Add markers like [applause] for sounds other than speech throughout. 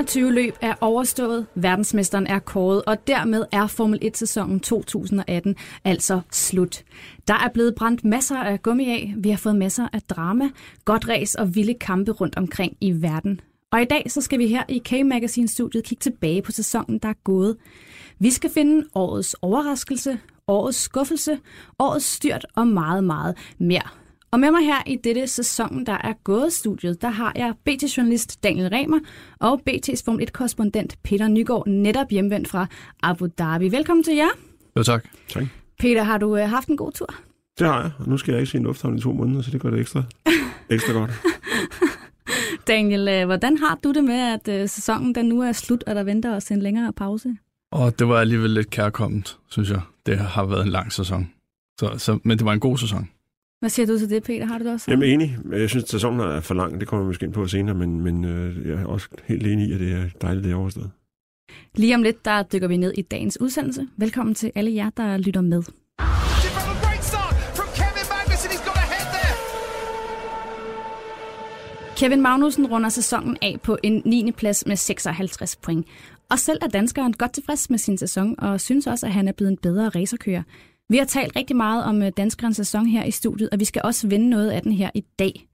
21 løb er overstået, verdensmesteren er kåret, og dermed er Formel 1-sæsonen 2018 altså slut. Der er blevet brændt masser af gummi af, vi har fået masser af drama, godt ræs og vilde kampe rundt omkring i verden. Og i dag så skal vi her i K-Magazine-studiet kigge tilbage på sæsonen, der er gået. Vi skal finde årets overraskelse, årets skuffelse, årets styrt og meget, meget mere. Og med mig her i dette sæson, der er gået studiet, der har jeg BT-journalist Daniel Remer og BT's Formel 1-korrespondent Peter Nygaard, netop hjemvendt fra Abu Dhabi. Velkommen til jer. Jo, tak. tak. Peter, har du øh, haft en god tur? Det har jeg, og nu skal jeg ikke se en lufthavn i to måneder, så det gør det ekstra, [laughs] ekstra godt. Daniel, øh, hvordan har du det med, at øh, sæsonen den nu er slut, og der venter os en længere pause? Og det var alligevel lidt kærkommet, synes jeg. Det har været en lang sæson. Så, så, men det var en god sæson. Hvad siger du til det, Peter? Har du det også? Jamen enig. Jeg synes, at sæsonen er for lang. Det kommer vi måske ind på senere, men, men øh, jeg er også helt enig i, at det er dejligt, det er overstået. Lige om lidt, der dykker vi ned i dagens udsendelse. Velkommen til alle jer, der lytter med. Kevin Magnussen runder sæsonen af på en 9. plads med 56 point. Og selv er danskeren godt tilfreds med sin sæson, og synes også, at han er blevet en bedre racerkører. Vi har talt rigtig meget om øh, danskerens sæson her i studiet, og vi skal også vende noget af den her i dag.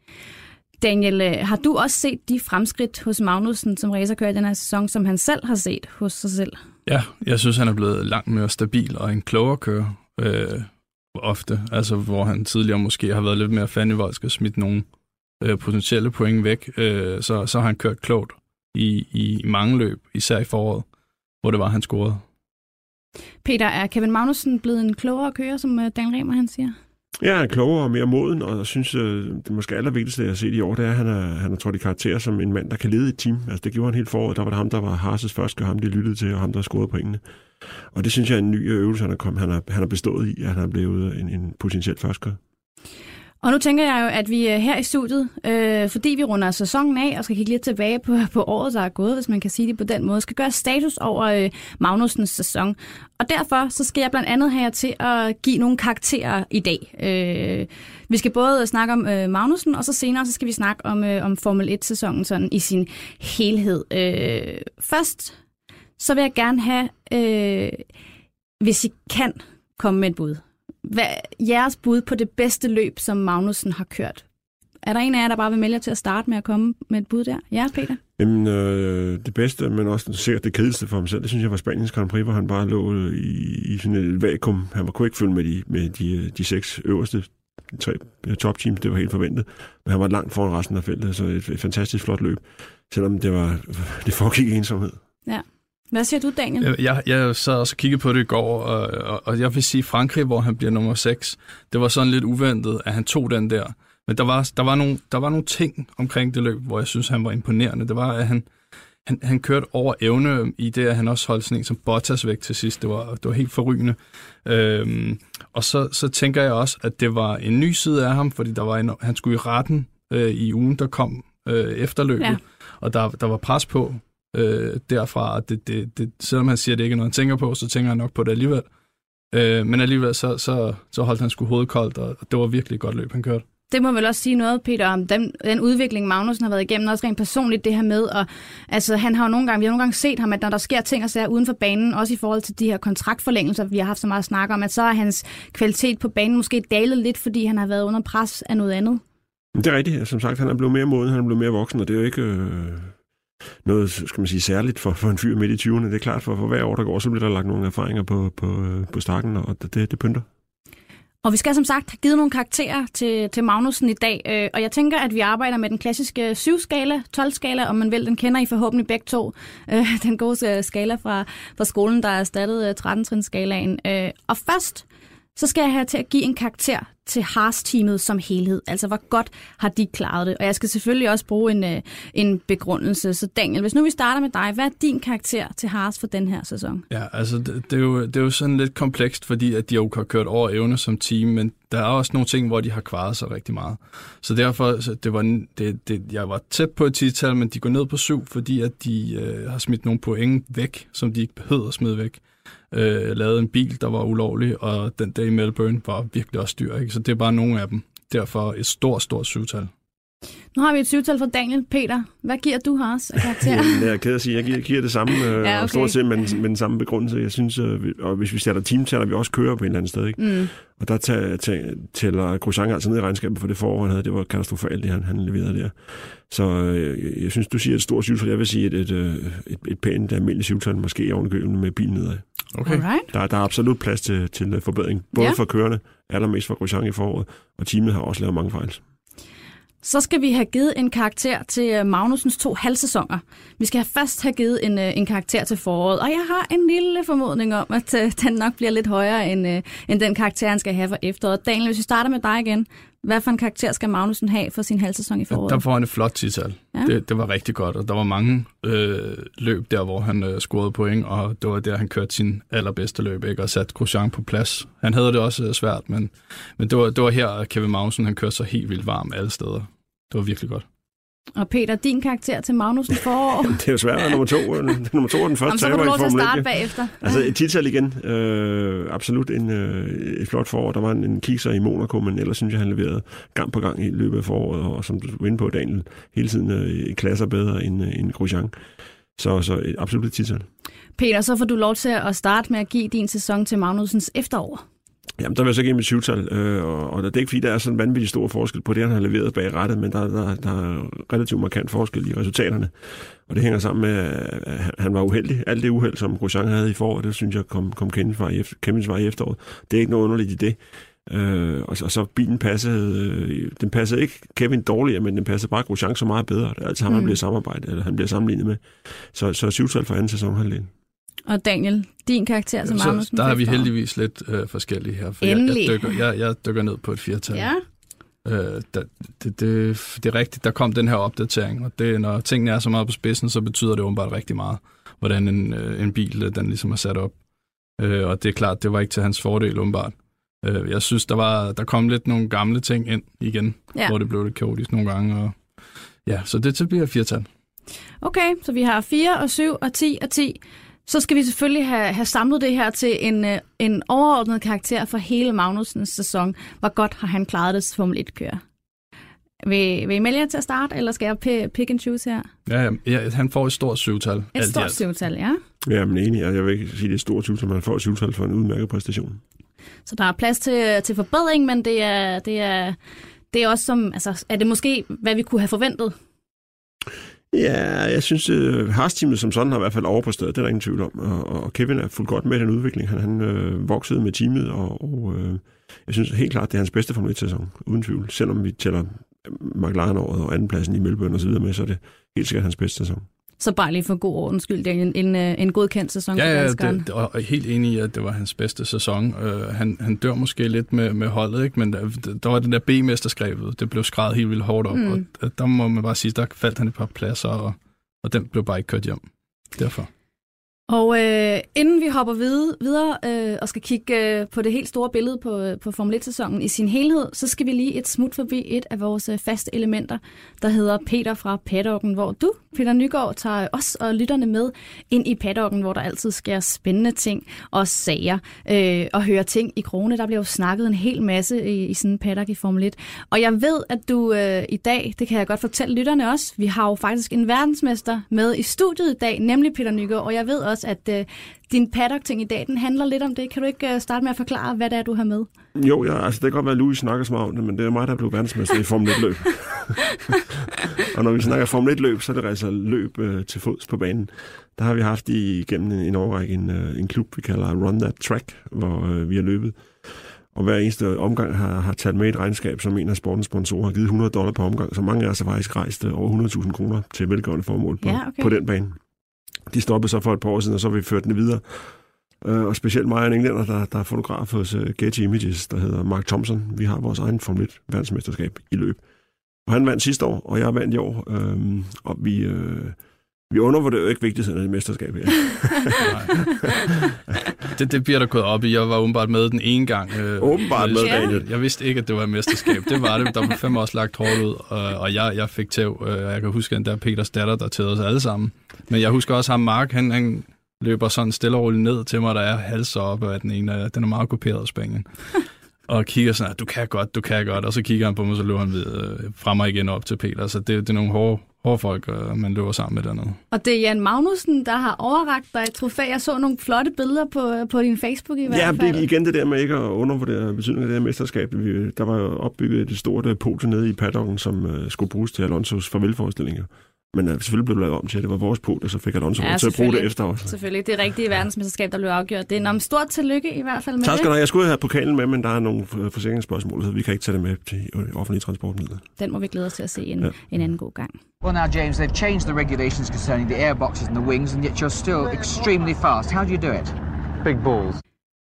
Daniel, øh, har du også set de fremskridt hos Magnussen som racerkører i den her sæson, som han selv har set hos sig selv? Ja, jeg synes, han er blevet langt mere stabil og en klogere kører øh, ofte. Altså, hvor han tidligere måske har været lidt mere fandivoldsk og smidt nogle øh, potentielle point væk, øh, så, så har han kørt klogt i, i mange løb, især i foråret, hvor det var, han scorede. Peter, er Kevin Magnussen blevet en klogere kører, som øh, Dan Remer han siger? Ja, han er klogere og mere moden, og jeg synes, øh, det måske allervigtigste, jeg har set i år, det er, at han er, han er trådt i karakter som en mand, der kan lede et team. Altså, det gjorde han helt foråret. Der var det ham, der var Harses første, og ham, de lyttede til, og ham, der scorede pointene. Og det synes jeg er en ny øh, øvelse, han har, kommet, han har, han har bestået i, at han er blevet en, en potentiel første. Og nu tænker jeg jo, at vi er her i studiet, øh, fordi vi runder sæsonen af og skal kigge lidt tilbage på, på året, der er gået, hvis man kan sige det på den måde, skal gøre status over øh, Magnusens sæson. Og derfor så skal jeg blandt andet have jer til at give nogle karakterer i dag. Øh, vi skal både snakke om øh, Magnusen, og så senere så skal vi snakke om, øh, om Formel 1-sæsonen sådan i sin helhed. Øh, først så vil jeg gerne have, øh, hvis I kan komme med et bud. Hvad jeres bud på det bedste løb, som Magnussen har kørt? Er der en af jer, der bare vil melde til at starte med at komme med et bud der? Ja, Peter? Jamen, øh, det bedste, men også sikkert det kedeligste for ham selv, det synes jeg var Spaniens Grand Prix, hvor han bare lå i, i sådan et vakuum. Han var kunne ikke følge med de, med de, de seks øverste de tre top teams, det var helt forventet. Men han var langt foran resten af feltet, så et, et fantastisk flot løb, selvom det var det foregik ensomhed. Ja. Hvad siger du, Daniel? Jeg, jeg sad også og kiggede på det i går, og, og, og jeg vil sige Frankrig, hvor han bliver nummer 6. Det var sådan lidt uventet, at han tog den der. Men der var, der var, nogle, der var nogle ting omkring det løb, hvor jeg synes, han var imponerende. Det var, at han, han, han kørte over evne i det, at han også holdt sådan en som Bottas væk til sidst. Det var, det var helt forrygende. Øhm, og så, så tænker jeg også, at det var en ny side af ham, fordi der var en, han skulle i retten øh, i ugen, der kom øh, efterløbet. Ja. Og der, der var pres på øh, derfra. Det, det, det, selvom han siger, at det ikke er noget, han tænker på, så tænker han nok på det alligevel. Øh, men alligevel så, så, så holdt han sgu hovedet koldt, og det var virkelig et godt løb, han kørte. Det må vel også sige noget, Peter, om den, den udvikling, Magnussen har været igennem, også rent personligt det her med, og altså, han har jo nogle gange, vi har nogle gange set ham, at når der sker ting og sager uden for banen, også i forhold til de her kontraktforlængelser, vi har haft så meget at snakke om, at så er hans kvalitet på banen måske dalet lidt, fordi han har været under pres af noget andet. Det er rigtigt. Som sagt, han er blevet mere moden, han er blevet mere voksen, og det er jo ikke øh, noget, skal man sige, særligt for, for en fyr midt i 20'erne. Det er klart, for, for hver år, der går, så bliver der lagt nogle erfaringer på, på, øh, på stakken, og det, det, pynter. Og vi skal som sagt have givet nogle karakterer til, til Magnussen i dag, øh, og jeg tænker, at vi arbejder med den klassiske 7-skala, 12-skala, om man vil. Den kender I forhåbentlig begge to. Øh, den gode øh, skala fra, fra skolen, der er erstattet øh, 13-trins-skalaen. Øh, og først, så skal jeg have til at give en karakter til Haas-teamet som helhed. Altså, hvor godt har de klaret det? Og jeg skal selvfølgelig også bruge en, øh, en begrundelse. Så Daniel, hvis nu vi starter med dig, hvad er din karakter til Haas for den her sæson? Ja, altså, det, det, er, jo, det er jo sådan lidt komplekst, fordi at de jo har kørt over evne som team, men der er også nogle ting, hvor de har kvaret sig rigtig meget. Så derfor, så det var, det, det, jeg var tæt på et tital, men de går ned på syv, fordi at de øh, har smidt nogle point væk, som de ikke behøver at smide væk øh, lavede en bil, der var ulovlig, og den dag i Melbourne var virkelig også dyr. Ikke? Så det er bare nogle af dem. Derfor et stort, stort syvtal. Nu har vi et syvtal fra Daniel. Peter, hvad giver du her også af karakter? [laughs] Det er jeg ked at sige. Jeg giver, giver det samme, øh, Ja, okay. stort set med, den- med den samme begrundelse. Jeg synes, øh, vi- og hvis vi sætter teamtaller, vi også kører på et eller andet sted. Ikke? Mm. Og der tæ- tæ- tæller Grosjean altså ned i regnskabet for det forår, han havde. Det var katastrofalt, det han, han leverede der. Så øh, jeg- jeg synes, du siger et stort syvtal. Jeg vil sige et, et, øh, et, et pænt almindeligt syvtal, måske ovenikøbet med bilen nedad. Okay. Alright. Der, der er absolut plads til, til forbedring. Både Ja. ja. for kørende, allermest for Grosjean i foråret, og teamet har også lavet mange fejl. Så skal vi have givet en karakter til øh, Magnusens to halvsæsoner. Vi skal have først have givet en, øh, en karakter til foråret, og jeg har en lille formodning om, at øh, den nok bliver lidt højere end, end den karakter, han skal have for efteråret. Daniel, hvis vi starter med dig igen, hvad for en karakter skal Magnussen have for sin halvsæson i foråret? Der får han et flot tital. Ja. Det, det var rigtig godt, og der var mange øh, løb der, hvor han øh, scorede point, og det var der, han kørte sin allerbedste løb, ikke? og satte Grosjean på plads. Han havde det også øh, svært, men, men det, var, det var her, Kevin Magnussen han kørte så helt vildt varm alle steder. Det var virkelig godt. Og Peter, din karakter til Magnussen forår? [laughs] Det er jo svært, at nummer to, øh, [laughs] nummer to er den første Jamen, så taber du lov til at Formel 1. starte bagefter. Altså et igen. Øh, absolut en, øh, et flot forår. Der var en, en kikser i Monaco, men ellers synes jeg, han leverede gang på gang i løbet af foråret. Og som du var inde på, Daniel, hele tiden øh, klasser bedre end, øh, end Grosjean. Så, så et absolut et tital. Peter, så får du lov til at starte med at give din sæson til Magnusens efterår. Jamen, der vil jeg så give mit syvtal, øh, og, og det er ikke fordi, der er sådan en vanvittig stor forskel på det, han har leveret bag rettet, men der, der, der er relativt markant forskel i resultaterne. Og det hænger sammen med, at han- han var uheldig. Alt det uheld, som Grosjean havde i foråret, det synes jeg kom, kom Kevins vej, vej i efteråret. Det er ikke noget underligt i det. Øh, og, så, og så bilen passede, øh, den passede ikke Kevin dårligere, men den passede bare Grosjean så meget bedre. Det er altid ham, Mm. han bliver samarbejdet, eller han bliver sammenlignet med. Så, så syvtal for anden sæson halvdelen. Og Daniel, din karakter til Så Magnussen der er vi heldigvis lidt øh, forskellige her, for jeg, Endelig. jeg, dykker, jeg, jeg dykker ned på et firtal. Ja, Øh, der, det, det, det er rigtigt, der kom den her opdatering, og det, når tingene er så meget på spidsen, så betyder det åbenbart rigtig meget, hvordan en, øh, en bil øh, den ligesom er sat op. Øh, og det er klart, det var ikke til hans fordel åbenbart. Øh, jeg synes, der, var, der kom lidt nogle gamle ting ind igen, Ja. hvor det blev lidt kaotisk nogle gange. Og, ja, så det bliver et firtal. okay, så vi har 4 og 7 og 10 og 10. Så skal vi selvfølgelig have, have samlet det her til en, øh, en overordnet karakter for hele Magnusens sæson. Hvor godt har han klaret det som Formel 1-kører? Vil, vil I melde jer til at starte, eller skal jeg pi- pick and choose her? Ja, ja, han får et stort syvtal. Et stort alt. syvtal, ja. Ja, men enig. Jeg vil ikke sige, det er et stort syvtal, men han får et syvtal for en udmærket præstation. Så der er plads til, til forbedring, men det er, det er, det er også som, altså, er det måske, hvad vi kunne have forventet? Ja, jeg synes, uh, Haas-teamet som sådan har i hvert fald overpræsteret, det er der ingen tvivl om. Og, og Kevin er fuldt godt med den udvikling. Han, han øh, voksede med teamet, og, og øh, jeg synes helt klart, det er hans bedste Formel 1-sæson, uden tvivl. Selvom vi tæller McLaren-året og andenpladsen i Melbourne og så videre med, så er det helt sikkert hans bedste sæson. Så bare lige for god ordens skyld, det er en, en, øh, en godkendt sæson for Ja, ja, danskeren. det, og jeg er helt enig i, at det var hans bedste sæson. Uh, han, han dør måske lidt med, med holdet, ikke? men der, der var den der B-mesterskabet, det blev skrevet helt vildt hårdt op, Mm. og der, der må man bare sige, der faldt han et par pladser, og, og den blev bare ikke kørt hjem. Derfor. Og øh, inden vi hopper videre, videre øh, og skal kigge øh, på det helt store billede på, øh, på Formel 1-sæsonen i sin helhed, så skal vi lige et smut forbi et af vores øh, faste elementer, der hedder Peter fra paddocken, hvor du, Peter Nygaard, tager os og lytterne med ind i paddocken, hvor der altid sker spændende ting og sager øh, og hører ting i krone. Der bliver jo snakket en hel masse i, i sådan en paddock i Formel 1. Og jeg ved, at du øh, i dag, det kan jeg godt fortælle lytterne også, vi har jo faktisk en verdensmester med i studiet i dag, nemlig Peter Nygaard, og jeg ved også, at øh, din paddock-ting i dag, den handler lidt om det. Kan du ikke øh, starte med at forklare, hvad det er, du har med? Jo, ja, altså det kan godt være, at Louis snakker så meget om det, men det er mig, der blev verdensmester i Formel 1-løb. [laughs] og når vi snakker Formel 1-løb, så er det altså løb øh, til fods på banen. Der har vi haft i, gennem en, en årrække en, øh, en klub, vi kalder Run That Track, hvor øh, vi har løbet. Og hver eneste omgang har, har talt med et regnskab, som en af sportens sponsorer har givet 100 dollar per omgang. Så mange af os har faktisk rejst øh, over 100.000 kroner til velgørende formål på, Ja, okay. på den bane. De stoppede så for et par år siden, og så har vi ført den videre. Øh, og specielt mig og en englænder, der, der er fotograf hos uh, Getty Images, der hedder Mark Thompson. Vi har vores egen Formel 1 verdensmesterskab i løb. Og han vandt sidste år, og jeg vandt i år. Øhm, og vi, øh, vi undervurderer jo ikke vigtigheden af det mesterskab her. [laughs] [laughs] Det, det bliver der gået op i. Jeg var åbenbart med den ene gang. Øh, Åbenbart med, Daniel. Jeg vidste ikke, at det var et mesterskab. Det var det. Der var fem også lagt hårdt ud, og, og jeg, jeg fik tæv. Øh, Jeg kan huske, at der er Peters datter, der tævede os alle sammen. Men jeg husker også ham, Mark, han, han løber sådan stille og roligt ned til mig, der er halser op af den ene. Den er meget kopieret af Spanien. Og kigger sådan, du kan godt, du kan godt, og så kigger han på mig, så løber han ved, øh, fra mig igen op til Peter. Så det, det er nogle hårde, hårde folk, øh, man løber sammen med dernede. Og det er Jan Magnussen, der har overragt dig et trofæ. Jeg så nogle flotte billeder på, på din Facebook i hvert Ja, fald. det er igen det der med ikke at undervurdere betydningen af det her mesterskab. Vi, der var jo opbygget et stort øh, podium nede i paddocken, som uh, skulle bruges til Alonsos farvelforestillinger. Men uh, selvfølgelig blev det lavet om til, at det var vores podium, og så fik Alonso Ja, til at bruge det efter os. Selvfølgelig, det rigtige verdensmesterskab, der blev afgjort. Det er en stort tillykke i hvert fald med Tak skal det. du have. Jeg skulle have pokalen med, men der er nogle øh, forsikringsspørgsmål, så vi kan ikke tage det med til øh, offentlige transportmidler. Den må vi glæde os til at se en, Ja. en anden god gang. Well, now, James, they've changed the regulations concerning the airboxes and the wings, and yet you're still extremely fast. How do you do it? Big balls.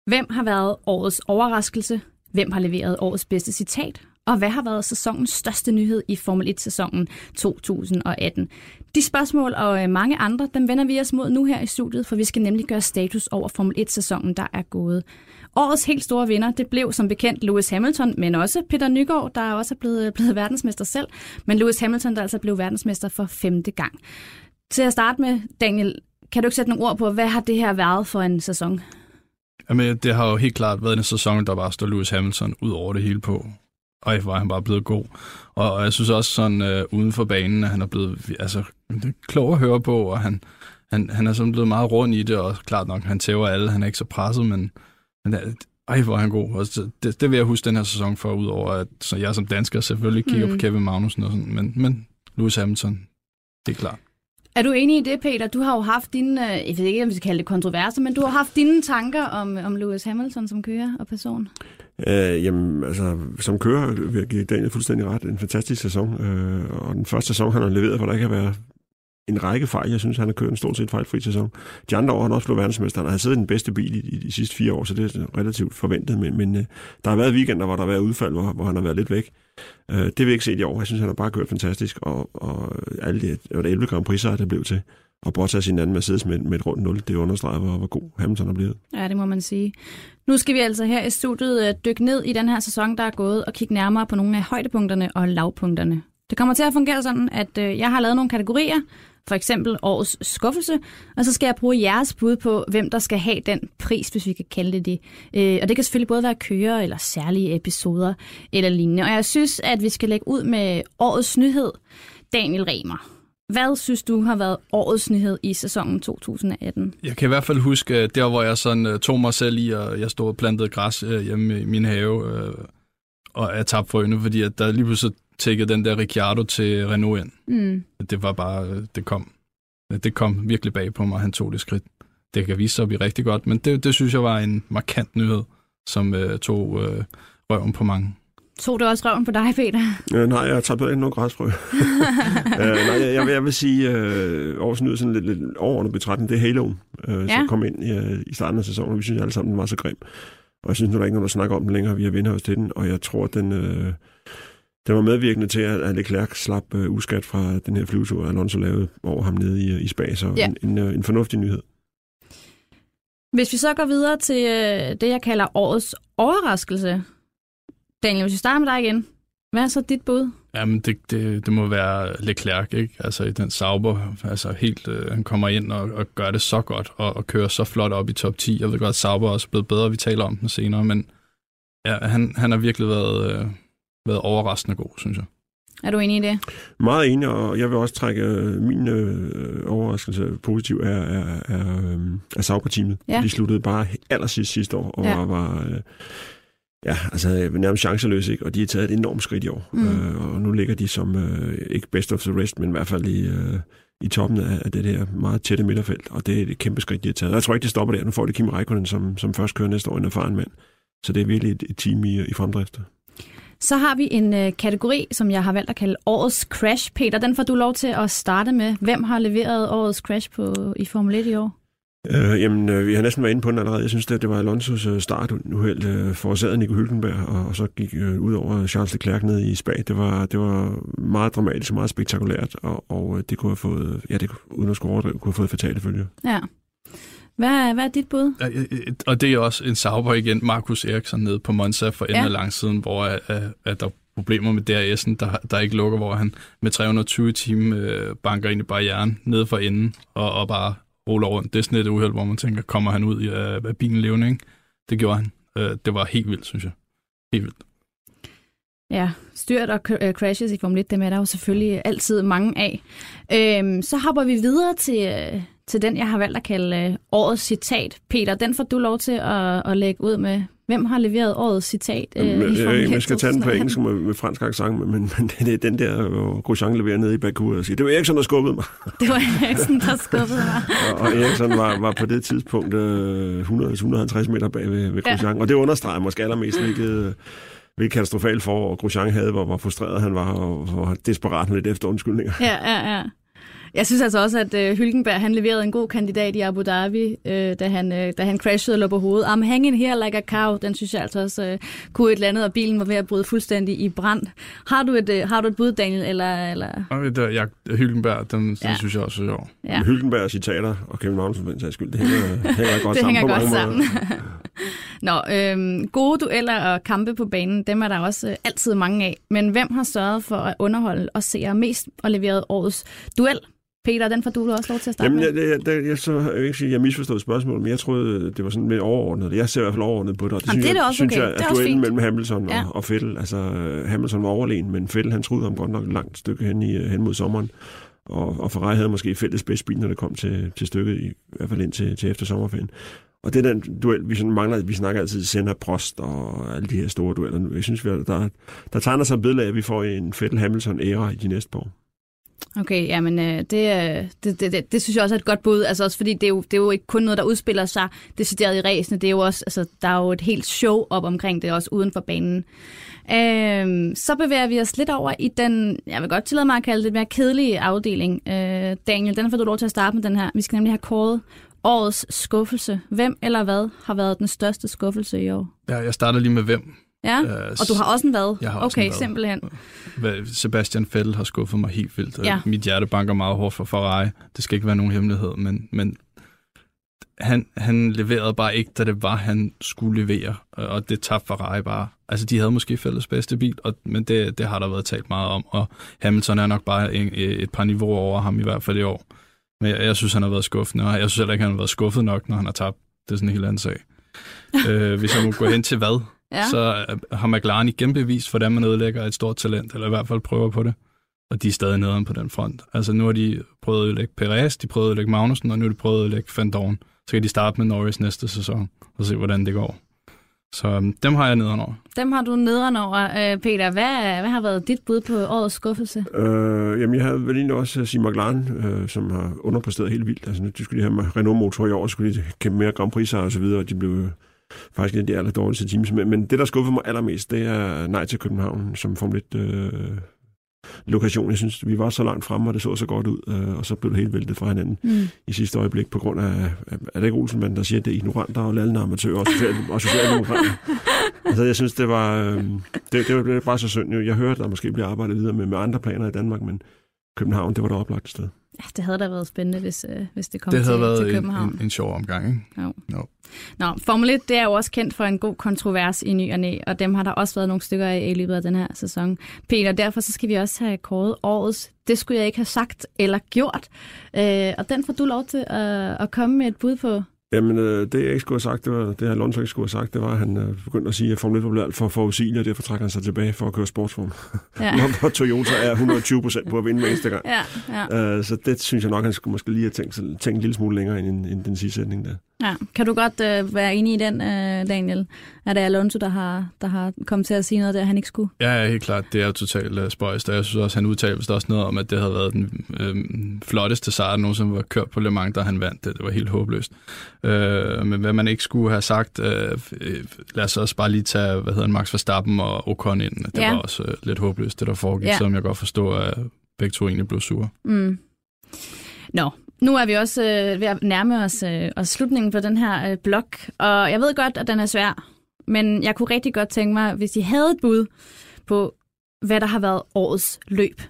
Hvem har været årets overraskelse? Hvem har leveret årets bedste citat? Og hvad har været sæsonens største nyhed i Formel 1-sæsonen 2018? De spørgsmål og øh, mange andre, dem vender vi os mod nu her i studiet, for vi skal nemlig gøre status over Formel 1-sæsonen, der er gået. Årets helt store vinder, det blev som bekendt Lewis Hamilton, men også Peter Nygaard, der også er blevet, øh, blevet [laughs] verdensmester selv. Men Lewis Hamilton, der altså blev verdensmester for femte gang. Til at starte med, Daniel, kan du ikke sætte nogle ord på, hvad har det her været for en sæson? Jamen, det har jo helt klart været en sæson, der bare står Lewis Hamilton ud over det hele på. Og hvor er han bare blevet god. Og, og jeg synes også sådan øh, uden for banen, at han er blevet altså, det er klog at høre på, og han, han, han er sådan blevet meget rundt i det, og klart nok, han tæver alle, han er ikke så presset, men, men ej, hvor er han god. Og det, det vil jeg huske den her sæson for, udover at så jeg som dansker selvfølgelig kigger mm. på Kevin Magnussen og sådan, men, men Lewis Hamilton, det er klart. Er du enig i det, Peter? Du har jo haft dine, øh, jeg ved ikke, om vi skal kalde det kontroverser, men du har haft dine tanker om, om Lewis Hamilton som kører og person. Øh, jamen, altså, som kører vil jeg give Daniel fuldstændig ret. En fantastisk sæson. Øh, og den første sæson, han har leveret, hvor der ikke har været en række fejl. Jeg synes, han har kørt en stort set fejlfri sæson. De andre år har han også blevet verdensmester. Han har siddet i den bedste bil i, i de sidste fire år, så det er relativt forventet. Men, men øh, der har været weekender, hvor der har været udfald, hvor, hvor han har været lidt væk. Øh, det vil jeg ikke se i år. Jeg synes, han har bare kørt fantastisk. Og, og alle de, det var det 11 Grand Prix, der det blev til. Og bortset sin anden Mercedes med, med et rundt 0, det understreger, hvor, hvor god Hamilton er blevet. Ja, det må man sige. Nu skal vi altså her i studiet øh, dykke ned i den her sæson, der er gået, og kigge nærmere på nogle af højdepunkterne og lavpunkterne. Det kommer til at fungere sådan, at øh, jeg har lavet nogle kategorier, for eksempel årets skuffelse, og så skal jeg bruge jeres bud på, hvem der skal have den pris, hvis vi kan kalde det det. Øh, og det kan selvfølgelig både være kører eller særlige episoder eller lignende. Og jeg synes, at vi skal lægge ud med årets nyhed, Daniel Remer. Hvad synes du har været årets nyhed i sæsonen 2018? Jeg kan i hvert fald huske, øh, der hvor jeg sådan øh, tog mig selv i, og jeg stod og plantede græs øh, hjemme i min have, og jeg tabte frøene, fordi at der lige pludselig tækkede den der Ricciardo til Renault ind. Mm. Det var bare, øh, det kom, det kom virkelig bag på mig, han tog det skridt. Det kan vise sig at blive rigtig godt, men det, det synes jeg var en markant nyhed, som uh, tog uh, røven på mange. Tog det også røven på dig, Peter? Øh, nej, jeg tager ikke nogen græsfrø. [laughs] øh, nej, jeg, jeg, vil, jeg vil sige, øh, årets nyhed sådan lidt, lidt overordnet betragtning, det er Haloen, øh, Ja. som kom ind i, øh, i starten af sæsonen. Vi synes alle sammen, den var så grim. Og jeg synes nu, der er ikke nogen, der snakker om den længere. Vi har vendt os til den, og jeg tror, den, øh, den var medvirkende til, at Leclerc slap øh, uskat fra den her flyvetur, Alonso lavede over ham nede i, i Spa. Så Ja. en, en, øh, en fornuftig nyhed. Hvis vi så går videre til øh, det, jeg kalder årets overraskelse. Daniel, hvis vi starter med dig igen. Hvad er så dit bud? Jamen, det, det, det må være Leclerc, ikke? Altså i den Sauber, altså helt, øh, han kommer ind og, og gør det så godt, og, og kører så flot op i top 10. Jeg ved godt, at Sauber er også blevet bedre, vi taler om den senere, men ja, han, han har virkelig været, øh, været overraskende god, synes jeg. Er du enig i det? Meget enig, og jeg vil også trække øh, min øh, overraskelse positiv er, er, er, øh, er Sauber-teamet. Ja. De sluttede bare allersidst sidste år, og Ja. ja. var, var øh, ja, altså, nærmest chanceløse, ikke? og de har taget et enormt skridt i år. Mm. Øh, og nu ligger de som, øh, ikke best of the rest, men i hvert fald i, øh, i toppen af, af det her meget tætte midterfelt, og det er et kæmpe skridt, de har taget. Og jeg tror ikke, det stopper der. Nu får de Kimi Räikkönen, som, som først kører næste år, en erfaren mand. Så det er virkelig et, et team i, i fremdrift. Så har vi en øh, kategori, som jeg har valgt at kalde årets crash. Peter, den får du lov til at starte med. Hvem har leveret årets crash på, i Formel 1 i år? Øh, jamen, øh, vi har næsten været inde på den allerede. Jeg synes, det, det var Alonsos øh, startuheld øh, forårsaget Nico Hülkenberg, og, og så gik øh, ud over Charles Leclerc ned i Spa. Det var, det var meget dramatisk, meget spektakulært, og, og øh, det kunne have fået, ja, det uden at skulle overdrive, kunne have fået fatale følger. Ja. Hvad, er- hvad er dit bud? Øh, øh, Og det er også en Sauber igen, Markus Eriksson nede på Monza for Ja. af langsiden, hvor øh, at der er problemer med DRS'en, der, der ikke lukker, hvor han med 320 timer øh, banker ind i barrieren nede for enden og, og bare ruller rundt. Det er sådan et uheld, hvor man tænker, kommer han ud i, af, af bilen levende, ikke? Det gjorde han. Øh, det var helt vildt, synes jeg. Helt vildt. Ja, styrt og øh, crashes i Formel 1, dem er der jo selvfølgelig altid mange af. Øhm, så hopper vi videre til, øh, til den, jeg har valgt at kalde øh, årets citat. Peter, den får du lov til at, at lægge ud med. Hvem har leveret årets citat øh, Formel 1 jeg, jeg skal tage den på 2018? engelsk med, med fransk accent, men, men, men det er den der, hvor Grosjean leverer nede i Baku og siger, det var Eriksson, der skubbede mig. [laughs] Det var Eriksen, der skubbede mig. Og, og Eriksson var, var på det tidspunkt øh, 100-150 meter bag ved, ved Ja. Grosjean. Og det understreger måske allermest, hvilket, hvilket katastrofalt for Grosjean havde, hvor, hvor frustreret han var, og hvor desperat han lidt efter undskyldninger. Ja, ja, ja. Jeg synes altså også, at øh, Hylkenberg han leverede en god kandidat i Abu Dhabi, øh, da, han, øh, da han crashede og lå på hovedet. I'm hanging here like a cow. Den synes jeg altså også øh, kunne et eller andet, og bilen var ved at bryde fuldstændig i brand. Har du et, øh, har du et bud, Daniel? Eller, eller? Det, jeg, Hylkenberg, den, den Ja. synes jeg også er sjov. Ja. Hylkenberg citater og Kevin Magnussen for den sags skyld, det hænger, hænger godt [laughs] Det sammen hænger på godt sammen. [laughs] Nå, øhm, gode dueller og kampe på banen, dem er der også øh, altid mange af. Men hvem har sørget for at underholde og se mest og leveret årets duel? Peter, den får du også lov til at starte Jamen, med. jeg, jeg, jeg, jeg, så, jeg vil ikke sige, at jeg misforstod spørgsmålet, men jeg troede, det var sådan mere overordnet. Jeg ser i hvert fald overordnet på det, og det Jamen, synes, det er jeg, også synes okay. jeg, Det er at også duellen fint. mellem Hamilton Ja. og, og Vettel, altså øh, Hamilton var overlegen, men Vettel han troede ham godt nok et langt stykke hen, i, øh, hen mod sommeren. Og, og Ferrari havde måske fælles bedst bil, når det kom til, til stykket, i, i hvert fald ind til, til efter sommerferien. Og det er den duel, vi sådan mangler, vi snakker altid Senna, Prost og alle de her store dueller. Jeg synes, vi, er- der, der tegner sig et billede af, at vi får en Vettel-Hamilton-æra i de næste par år. Okay, jamen øh, det, det, det, det, det synes jeg også er et godt bud. Altså også fordi det er, jo, det er jo ikke kun noget, der udspiller sig decideret i ræsene. Det er jo også, altså, der er jo et helt show op omkring det, også uden for banen. Øh, så bevæger vi os lidt over i den, jeg vil godt tillade mig at kalde det, lidt mere kedelige afdeling. Øh, Daniel, den får du lov til at starte med den her. Vi skal nemlig have kåret årets skuffelse. Hvem eller hvad har været den største skuffelse i år? Ja, jeg starter lige med hvem. Ja, Øh, og du har også en hvad? Jeg har også okay, en hvad. simpelthen. Sebastian Vettel har skuffet mig helt vildt. Ja. Mit hjerte banker meget hårdt for Ferrari. Det skal ikke være nogen hemmelighed, men, men han, han leverede bare ikke, da det var, han skulle levere. Og det tabte Ferrari bare. Altså, de havde måske fælles bedste bil, og, men det, det har der været talt meget om. Og Hamilton er nok bare en, et par niveauer over ham, i hvert fald i år. Men jeg, jeg synes, han har været skuffende, og jeg synes heller ikke, han har været skuffet nok, når han har tabt. Det er sådan en helt anden sag. [laughs] øh, hvis jeg må gå hen til hvad, Ja. så øh, har McLaren igen bevist, hvordan man ødelægger et stort talent, eller i hvert fald prøver på det. Og de er stadig nede på den front. Altså nu har de prøvet at ødelægge Perez, de prøvet at ødelægge Magnussen, og nu har de prøvet at ødelægge Van Dorn. Så kan de starte med Norris næste sæson, og se, hvordan det går. Så øhm, dem har jeg nedenover. Dem har du nederen over. Øh, Peter, hvad, hvad har været dit bud på årets skuffelse? Øh, jamen, jeg havde vel egentlig også sige McLaren, øh, som har underpræsteret helt vildt. Altså, nu de skulle de have Renault-motor i år, så skulle de kæmpe mere Grand Prix og så videre, og de blev øh, faktisk en af de aller dårligste teams. Men, men det, der skuffede mig allermest, det er nej til København, som Formel 1 øh, lokation. Jeg synes, vi var så langt fremme, og det så så godt ud, øh, og så blev det helt væltet fra hinanden Mm. i sidste øjeblik, på grund af, er det ikke Olsenmanden, der siger, at det er ignoranter og lallende amatører og, social, og socialdemokrater. [laughs] altså, jeg synes, det var, øh, det, det, var, det bare så synd. Jeg hørte, at der måske bliver arbejdet videre med, med andre planer i Danmark, men København, det var der oplagt sted. Ja, det havde da været spændende, hvis, øh, hvis det kom det havde til, været til en, København. en, en sjov omgang, ikke? Nå, Formel 1 det er jo også kendt for en god kontrovers i ny og næ, og dem har der også været nogle stykker af i løbet af den her sæson. Peter, derfor så skal vi også have kåret årets. Det skulle jeg ikke have sagt eller gjort. Øh, og den får du lov til at, at komme med et bud på. Jamen, øh, det jeg ikke skulle have sagt, det var, det her Alonso ikke skulle have sagt, det var, at han øh, begyndte at sige, at Formel 1 var blevet alt for forudsigelig, og derfor trækker han sig tilbage for at køre sportsvogn. Ja, [laughs] Når Toyota er 120 procent på at vinde hver eneste gang. ja, ja. Øh, så det synes jeg nok, han skulle måske lige have tænkt, tænkt en lille smule længere end, end den sidste sætning der. Ja. Kan du godt øh, være enig i den, øh, Daniel? Er det Alonso, der har, der har kommet til at sige noget der, han ikke skulle? Ja, helt klart. Det er jo totalt uh, spøjst. Jeg synes også, han udtalte også noget om, at det havde været den øh, flotteste sejr, der nogensinde var kørt på Le Mans, da han vandt det. Det var helt håbløst. Øh, men hvad man ikke skulle have sagt, øh, øh, lad os også bare lige tage, hvad hedder han, Max Verstappen og Ocon ind. Det Ja. var også øh, lidt håbløst, det der foregik, Ja. selvom jeg godt forstår, at begge to egentlig blev sure. Mm. Nå, nu er vi også øh, ved at nærme os, øh, os slutningen på den her øh, blog, og jeg ved godt, at den er svær, men jeg kunne rigtig godt tænke mig, hvis I havde et bud på, hvad der har været årets løb.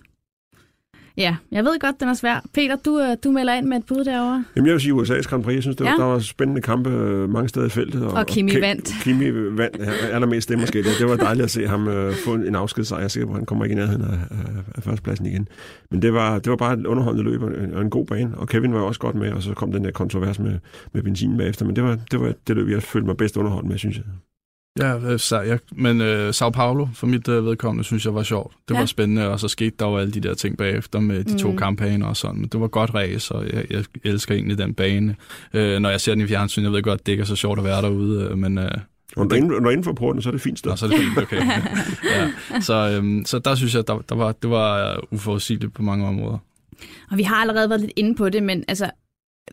Ja, jeg ved godt, den er svær. Peter, du, øh, du melder ind med et bud derovre. Jamen, jeg vil sige USA's Grand Prix. Jeg synes, det var, Ja. der var spændende kampe øh, mange steder i feltet. Og Kimi Ke- vandt. Kimi vandt allermest det måske. Det, det var dejligt at se ham øh, få en, en afskedssejr. Jeg er sikker på, at han kommer ikke i nærheden af, af, af førstepladsen igen. Men det var, det var bare et underholdende løb og en, og en god bane. Og Kevin var jo også godt med, og så kom den der kontrovers med, med benzin bagefter. Men det var det, var det løb, jeg følte mig bedst underholdt med, synes jeg. Ja, øh, så, jeg, men øh, Sao Paulo, for mit øh, vedkommende, synes jeg var sjovt. Det Ja. var spændende, og så skete der jo alle de der ting bagefter med de to Mm. kampagner og sådan. Men det var godt race, og jeg, jeg elsker egentlig den bane. Øh, når jeg ser den i fjernsyn, jeg ved godt, det ikke er så sjovt at være derude, øh, men... Øh, Og når du er inden- for porten, så er det et fint sted. Nå, så er det fint, okay. [laughs] ja. så, øhm, så der synes jeg, der, der var, det var uforudsigeligt på mange områder. Og vi har allerede været lidt inde på det, men altså,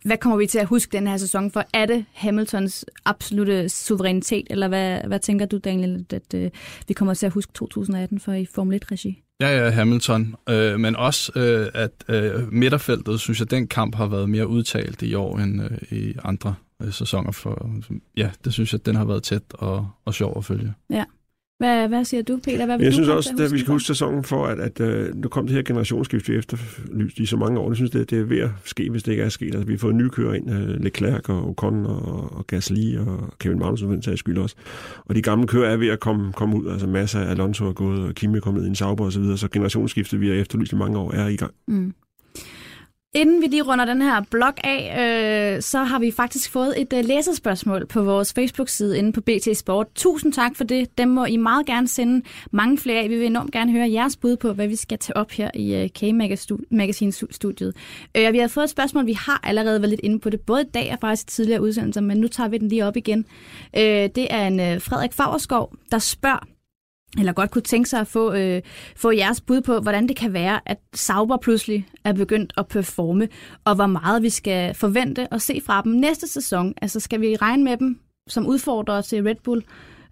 hvad kommer vi til at huske den her sæson for? Er det Hamiltons absolute suverænitet, eller hvad, hvad tænker du, Daniel, at øh, vi kommer til at huske 2018 for i Formel 1-regi? Ja, ja, Hamilton. Øh, men også, øh, at øh, midterfeltet, synes jeg, den kamp har været mere udtalt i år end øh, i andre øh, sæsoner. For, ja, det synes jeg, den har været tæt og, og sjov at følge. Hvad, hvad siger du, Peter? Hvad vil Jeg du synes også, at vi skal huske sæsonen for, at, at uh, nu kom det her generationsskifte efterlyst i så mange år. Jeg synes, det, det er ved at ske, hvis det ikke er sket. Altså, vi har fået nye kører ind, uh, Leclerc og Ocon og, og Gasly og Kevin Magnussen for den sags skyld også. Og de gamle kører er ved at komme, komme ud. Altså masser af Alonso er gået, og Kimi er kommet ind i Sauber og så videre. Så generationsskiftet, vi har efterlyst i mange år, er i gang. Mm. Inden vi lige runder den her blog af, øh, så har vi faktisk fået et øh, læserspørgsmål på vores Facebook-side inde på BT Sport. Tusind tak for det. Dem må I meget gerne sende mange flere af. Vi vil enormt gerne høre jeres bud på, hvad vi skal tage op her i øh, K-Magazine-studiet. Øh, vi har fået et spørgsmål, vi har allerede været lidt inde på det, både i dag og faktisk i tidligere udsendelser, men nu tager vi den lige op igen. Øh, det er en øh, Frederik Fagerskov, der spørger, eller godt kunne tænke sig at få, øh, få jeres bud på, hvordan det kan være, at Sauber pludselig er begyndt at performe, og hvor meget vi skal forvente og se fra dem næste sæson. Altså skal vi regne med dem som udfordrere til Red Bull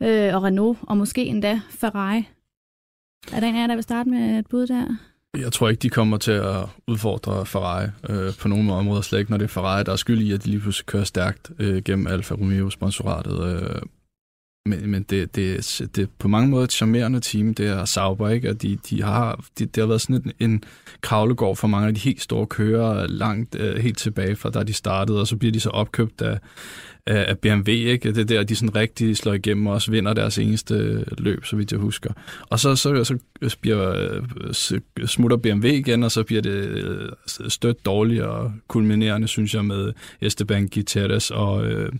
øh, og Renault, og måske endda Ferrari? Er der en af jer, der vil starte med et bud der? Jeg tror ikke, de kommer til at udfordre Ferrari øh, på nogen områder, slet ikke når det er Ferrari, der er skyld i, at de lige pludselig kører stærkt øh, gennem Alfa Romeo-sponsoratet. Øh, men men det, det, det er på mange måder et charmerende team, det er Sauber, ikke? Og de, de har, de, det har været sådan en, en kravlegård for mange af de helt store kører, langt øh, helt tilbage fra da de startede, og så bliver de så opkøbt af, af, BMW, ikke? Det er der, de sådan rigtig slår igennem og også vinder deres eneste øh, løb, så vidt jeg husker. Og så, så, så bliver, øh, så smutter BMW igen, og så bliver det øh, stødt dårligt og kulminerende, synes jeg, med Esteban Gutierrez og... Øh,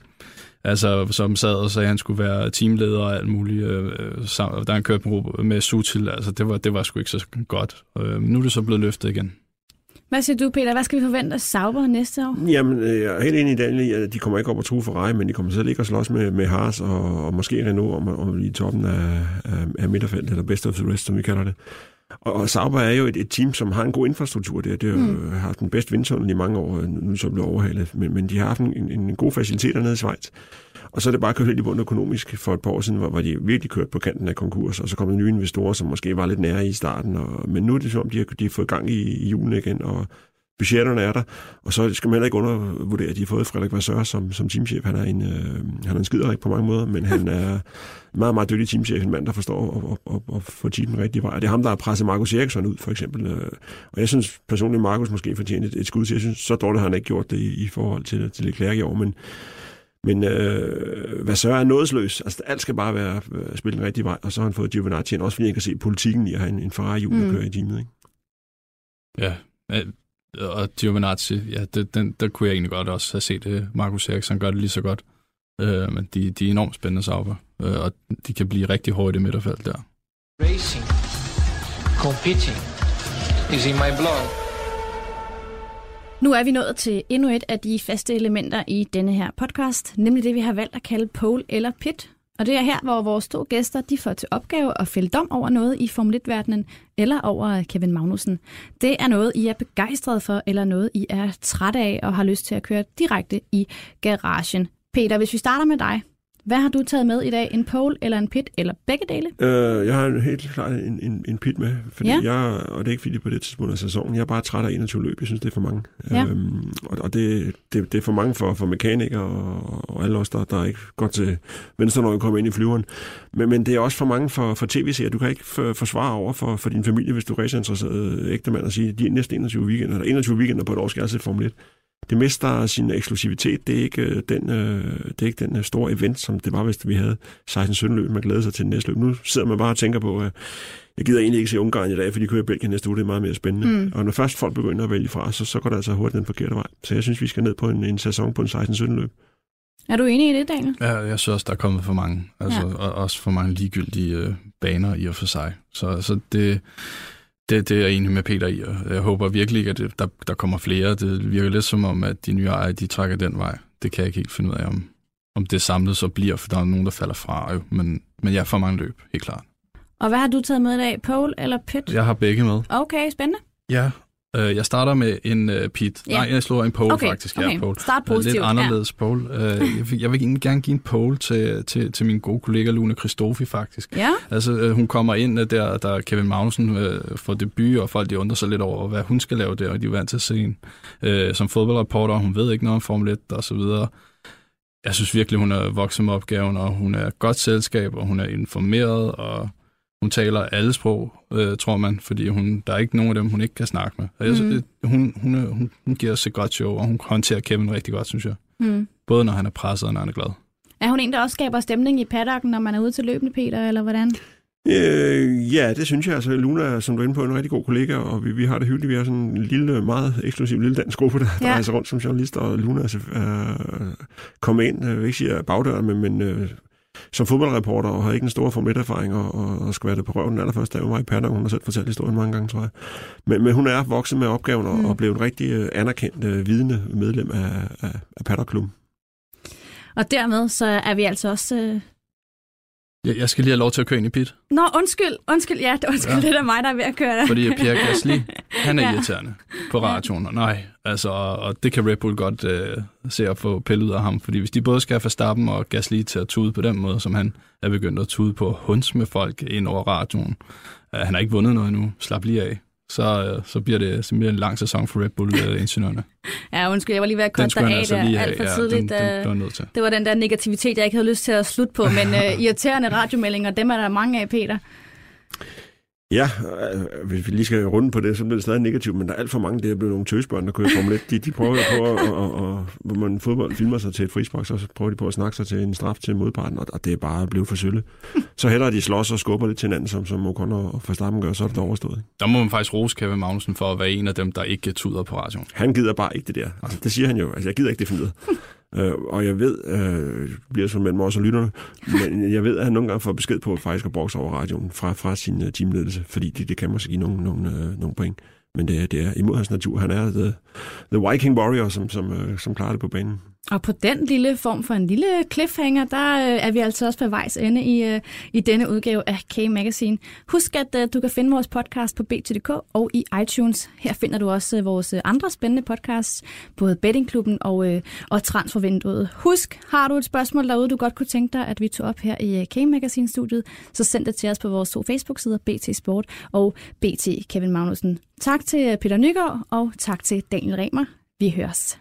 Altså, som sad og sagde, at han skulle være teamleder og alt muligt, øh, sam- da han kørte med, med Sutil. Altså, det var, det var sgu ikke så godt. Øh, nu er det så blevet løftet igen. Hvad siger du, Peter? Hvad skal vi forvente af Sauber næste år? Jamen, øh, jeg er helt enig i Daniel i, at de kommer ikke op og true Ferrari, men de kommer selv ikke at slås med, med Haas og, og måske Renault om, om i toppen af, af, af midterfeltet, eller best of the rest, som vi kalder det. Og, og Sauber er jo et, et team, som har en god infrastruktur. Det, det mm. har haft den bedste vindtunnel i mange år, nu så blevet overhalet, men, men de har haft en, en god facilitet nede i Schweiz. Og så er det bare kørt helt i bund økonomisk for et par år siden, hvor, hvor de virkelig kørte på kanten af konkurs, og så kom der nye investorer, som måske var lidt nære i starten. Og, men nu er det som om, de har, de har fået gang i, i julen igen, og budgetterne er der, og så skal man heller ikke undervurdere, at de har fået Frederik Vasseur som, som teamchef. Han er en, øh, han er en skiderik på mange måder, men han er meget, meget dygtig teamchef, en mand, der forstår at, at, at, at få teamen rigtig vej. Og det er ham, der har presset Markus Eriksson ud, for eksempel. Øh, Og jeg synes personligt, Markus måske fortjener et, et skud til. Jeg synes, så dårligt har han ikke gjort det i, i forhold til, til Leclerc i år, men men øh, Vasseur er nådesløs. Altså, alt skal bare være øh, spillet den rigtige vej, og så har han fået Giovinazzi ind, også fordi han kan se politikken i at have en, en Ferrari-hjul, der Mm. kører i teamet. Ikke? Ja, og Giovinazzi, ja, det, den, der kunne jeg egentlig godt også have set det. Markus Eriksson gør det lige så godt. Øh, men de, de er enormt spændende sauber, øh, og de kan blive rigtig hårde i det midterfelt der. Racing, competing is in my blood. Nu er vi nået til endnu et af de faste elementer i denne her podcast, nemlig det, vi har valgt at kalde pole eller pit. Og det er her, hvor vores to gæster de får til opgave at fælde dom over noget i Formel 1-verdenen, eller over Kevin Magnussen. Det er noget, I er begejstret for, eller noget, I er træt af og har lyst til at køre direkte i garagen. Peter, hvis vi starter med dig. Hvad har du taget med i dag? En pole eller en pit, eller begge dele? Øh, jeg har en- helt klart en, en, en pit med, fordi Ja. jeg, og det er ikke fordi på det tidspunkt af sæsonen, jeg er bare træt af 21 løb, jeg synes det er for mange. Ja. Øhm, og og det, det, det er for mange for, for mekanikere og, og alle os, der, der ikke går til venstre, når vi kommer ind i flyveren. Men, men det er også for mange for, for tv-serier. Du kan ikke for, forsvare over for, for din familie, hvis du er racerinteresseret ægte mand og sige, de næsten 21 weekender, eller 21 weekender på et år skal jeg se Formel 1 det mister sin eksklusivitet. Det er ikke øh, den, øh, det er ikke den øh, store event, som det var, hvis vi havde 16-17 løb, man glæder sig til den næste løb. Nu sidder man bare og tænker på, at jeg gider egentlig ikke se Ungarn i dag, for de kører i Belgien næste uge, det er meget mere spændende. Mm. Og når først folk begynder at vælge fra, så, så går det altså hurtigt den forkerte vej. Så jeg synes, vi skal ned på en, en sæson på en 16-17 løb. Er du enig i det, Daniel? Ja, jeg synes også, der er kommet for mange. Altså, Ja. ja. og også for mange ligegyldige øh, baner i og for sig. Så, så det, det, det er jeg enig med Peter i, og jeg håber virkelig ikke, at det, der, der kommer flere. Det virker lidt som om, at de nye ejere, de trækker den vej. Det kan jeg ikke helt finde ud af, om, om det samlet så bliver, for der er nogen, der falder fra. Jo. Men, men jeg får mange løb, helt klart. Og hvad har du taget med i dag? Pole eller pit? Jeg har begge med. Okay, spændende. Ja, øh, jeg starter med en øh, pit. Ja. Nej, jeg slår en pole Okay, faktisk. okay. Ja, pole. Start Øh, positivt. Lidt anderledes ja. pole. Øh, jeg, vil, jeg vil egentlig gerne give en pole til, til, til min gode kollega Lune Christofi faktisk. Ja. Altså, øh, hun kommer ind øh, der, der Kevin Magnussen øh, får debut, og folk de undrer sig lidt over, hvad hun skal lave der, og de er vant til at se hende øh, som fodboldreporter, hun ved ikke noget om Formel 1 og så videre. Jeg synes virkelig, hun er vokset med opgaven, og hun er et godt selskab, og hun er informeret, og hun taler alle sprog, øh, tror man, fordi hun, der er ikke nogen af dem, hun ikke kan snakke med. Og jeg, mm. hun, hun, er, hun, hun giver os et godt show, og hun håndterer Kevin rigtig godt, synes jeg. Hmm. Både når han er presset, og når han er glad. Er hun en, der også skaber stemning i paddocken, når man er ude til løbende, Peter, eller hvordan? Øh, ja, det synes jeg. Altså, Luna er, som du er inde på, en rigtig god kollega, og vi, vi har det hyggeligt. Vi er sådan en lille, meget eksklusiv lille dansk gruppe, der, ja. der rejser rundt som journalist, og Luna er så, øh, kommet ind, jeg vil ikke sige af bagdøren, men, men øh, som fodboldreporter, og har ikke en stor Formel 1-erfaring, og, og, og skal være det på røven allerførst, da jeg var i Paddock. Hun har selv fortalt historien mange gange, tror jeg. Men, men hun er vokset med opgaven, og, Mm. og blevet en rigtig øh, anerkendt, øh, vidende medlem af, af, af Paddock-klubben. Og dermed så er vi altså også... Øh... Jeg, jeg skal lige have lov til at køre ind i pit, Nå, undskyld, undskyld, ja, det, undskyld, ja. Det er mig, der er ved at køre der. fordi Pierre Gasly, [laughs] han er ja. irriterende på radioen, og nej, altså, og det kan Red Bull godt øh, se at få pillet ud af ham, fordi hvis de både skal have Verstappen og Gasly til at tude på den måde, som han er begyndt at tude på, hunds med folk ind over radioen, øh, han har ikke vundet noget endnu, slap lige af, så, øh, så bliver det det en lang sæson for Red Bull-ingeniørerne. [laughs] Ja, undskyld, jeg var lige ved at Den korte dig af altså der alt for ja, tidligt. den, den, øh, den var nødt til. Det var den der negativitet, jeg ikke havde lyst til at slutte på, men uh, [laughs] irriterende radiomeldinger, dem er der mange af, Peter. Ja, øh, hvis vi lige skal runde på det, så bliver det stadig negativt, men der er alt for mange, det er blevet nogle tøsbørn, der kører Formel 1. De, de prøver på, at, og, og, hvor man fodbold filmer sig til et frispark, så prøver de på at snakke sig til en straf til modparten, og, og det er bare blevet for sølle. Så hellere de slås og skubber lidt til hinanden, som, som Ocon og Verstappen gør, så er det overstået. Der må man faktisk rose Kevin Magnussen for at være en af dem, der ikke tuder på radioen. Han gider bare ikke det der. Altså, det siger han jo. Altså, jeg gider ikke det ud øh, og jeg ved, øh, det bliver som mellem os og lytterne, men jeg ved, at han nogle gange får besked på faktisk at bokse over radioen fra, fra sin uh, teamledelse, fordi det, det kan måske give nogle, nogle, øh, nogle point. Men det, det er imod hans natur. Han er the, the Viking Warrior, som, som, øh, som klarer det på banen. Og på den lille form for en lille cliffhanger, der øh, er vi altså også på vejs ende i, øh, i denne udgave af K-Magazine. Husk, at øh, du kan finde vores podcast på BT.dk og i iTunes. Her finder du også øh, vores øh, andre spændende podcasts, både Bettingklubben og, øh, og Transfervinduet. Husk, har du et spørgsmål derude, du godt kunne tænke dig, at vi tog op her i øh, K-Magazine-studiet, så send det til os på vores to Facebook-sider, BT Sport og BT Kevin Magnussen. Tak til øh, Peter Nygaard, og tak til Daniel Remer. Vi høres.